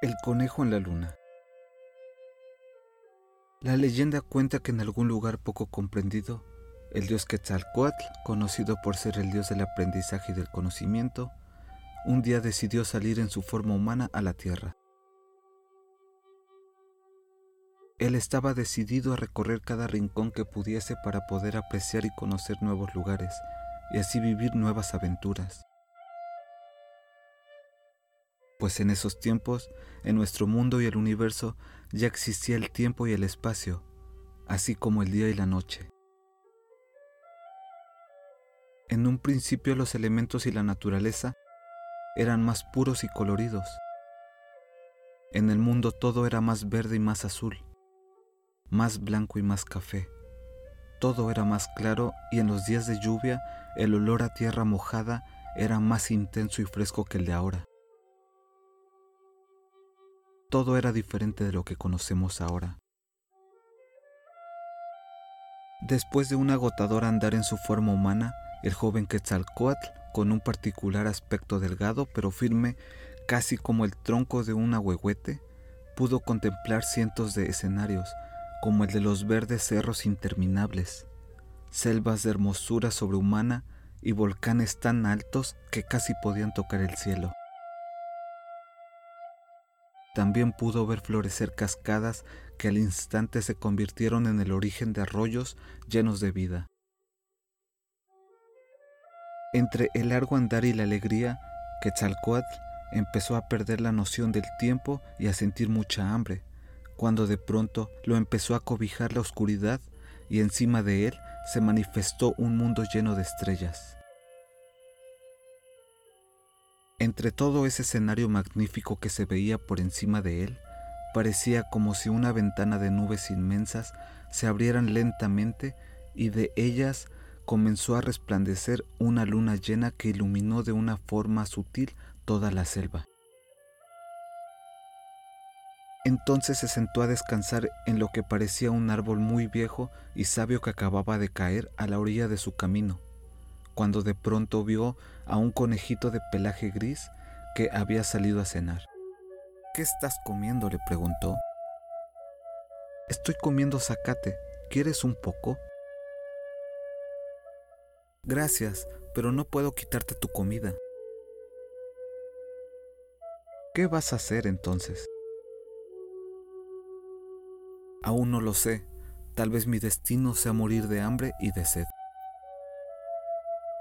El conejo en la luna. La leyenda cuenta que en algún lugar poco comprendido, el dios Quetzalcoatl, conocido por ser el dios del aprendizaje y del conocimiento, un día decidió salir en su forma humana a la tierra. Él estaba decidido a recorrer cada rincón que pudiese para poder apreciar y conocer nuevos lugares y así vivir nuevas aventuras pues en esos tiempos, en nuestro mundo y el universo, ya existía el tiempo y el espacio, así como el día y la noche. En un principio los elementos y la naturaleza eran más puros y coloridos. En el mundo todo era más verde y más azul, más blanco y más café. Todo era más claro y en los días de lluvia el olor a tierra mojada era más intenso y fresco que el de ahora. Todo era diferente de lo que conocemos ahora. Después de un agotador andar en su forma humana, el joven Quetzalcoatl, con un particular aspecto delgado pero firme, casi como el tronco de un ahuehuete, pudo contemplar cientos de escenarios, como el de los verdes cerros interminables, selvas de hermosura sobrehumana y volcanes tan altos que casi podían tocar el cielo. También pudo ver florecer cascadas que al instante se convirtieron en el origen de arroyos llenos de vida. Entre el largo andar y la alegría, Quetzalcoatl empezó a perder la noción del tiempo y a sentir mucha hambre, cuando de pronto lo empezó a cobijar la oscuridad y encima de él se manifestó un mundo lleno de estrellas. Entre todo ese escenario magnífico que se veía por encima de él, parecía como si una ventana de nubes inmensas se abrieran lentamente y de ellas comenzó a resplandecer una luna llena que iluminó de una forma sutil toda la selva. Entonces se sentó a descansar en lo que parecía un árbol muy viejo y sabio que acababa de caer a la orilla de su camino cuando de pronto vio a un conejito de pelaje gris que había salido a cenar. ¿Qué estás comiendo? le preguntó. Estoy comiendo zacate. ¿Quieres un poco? Gracias, pero no puedo quitarte tu comida. ¿Qué vas a hacer entonces? Aún no lo sé. Tal vez mi destino sea morir de hambre y de sed.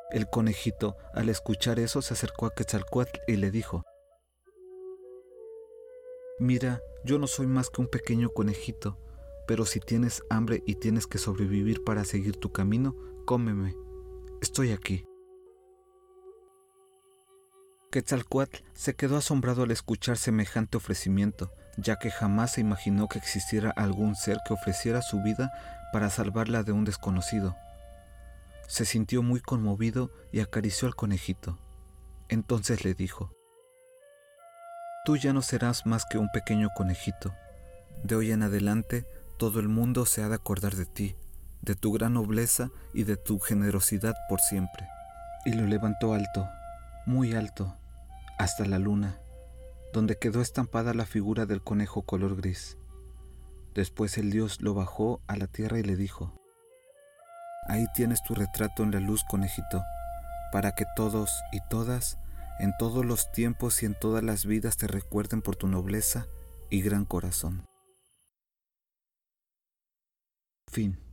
El conejito, al escuchar eso, se acercó a Quetzalcoatl y le dijo, Mira, yo no soy más que un pequeño conejito, pero si tienes hambre y tienes que sobrevivir para seguir tu camino, cómeme. Estoy aquí. Quetzalcoatl se quedó asombrado al escuchar semejante ofrecimiento, ya que jamás se imaginó que existiera algún ser que ofreciera su vida para salvarla de un desconocido. Se sintió muy conmovido y acarició al conejito. Entonces le dijo, Tú ya no serás más que un pequeño conejito. De hoy en adelante todo el mundo se ha de acordar de ti, de tu gran nobleza y de tu generosidad por siempre. Y lo levantó alto, muy alto, hasta la luna, donde quedó estampada la figura del conejo color gris. Después el dios lo bajó a la tierra y le dijo, Ahí tienes tu retrato en la luz, conejito, para que todos y todas, en todos los tiempos y en todas las vidas te recuerden por tu nobleza y gran corazón. Fin.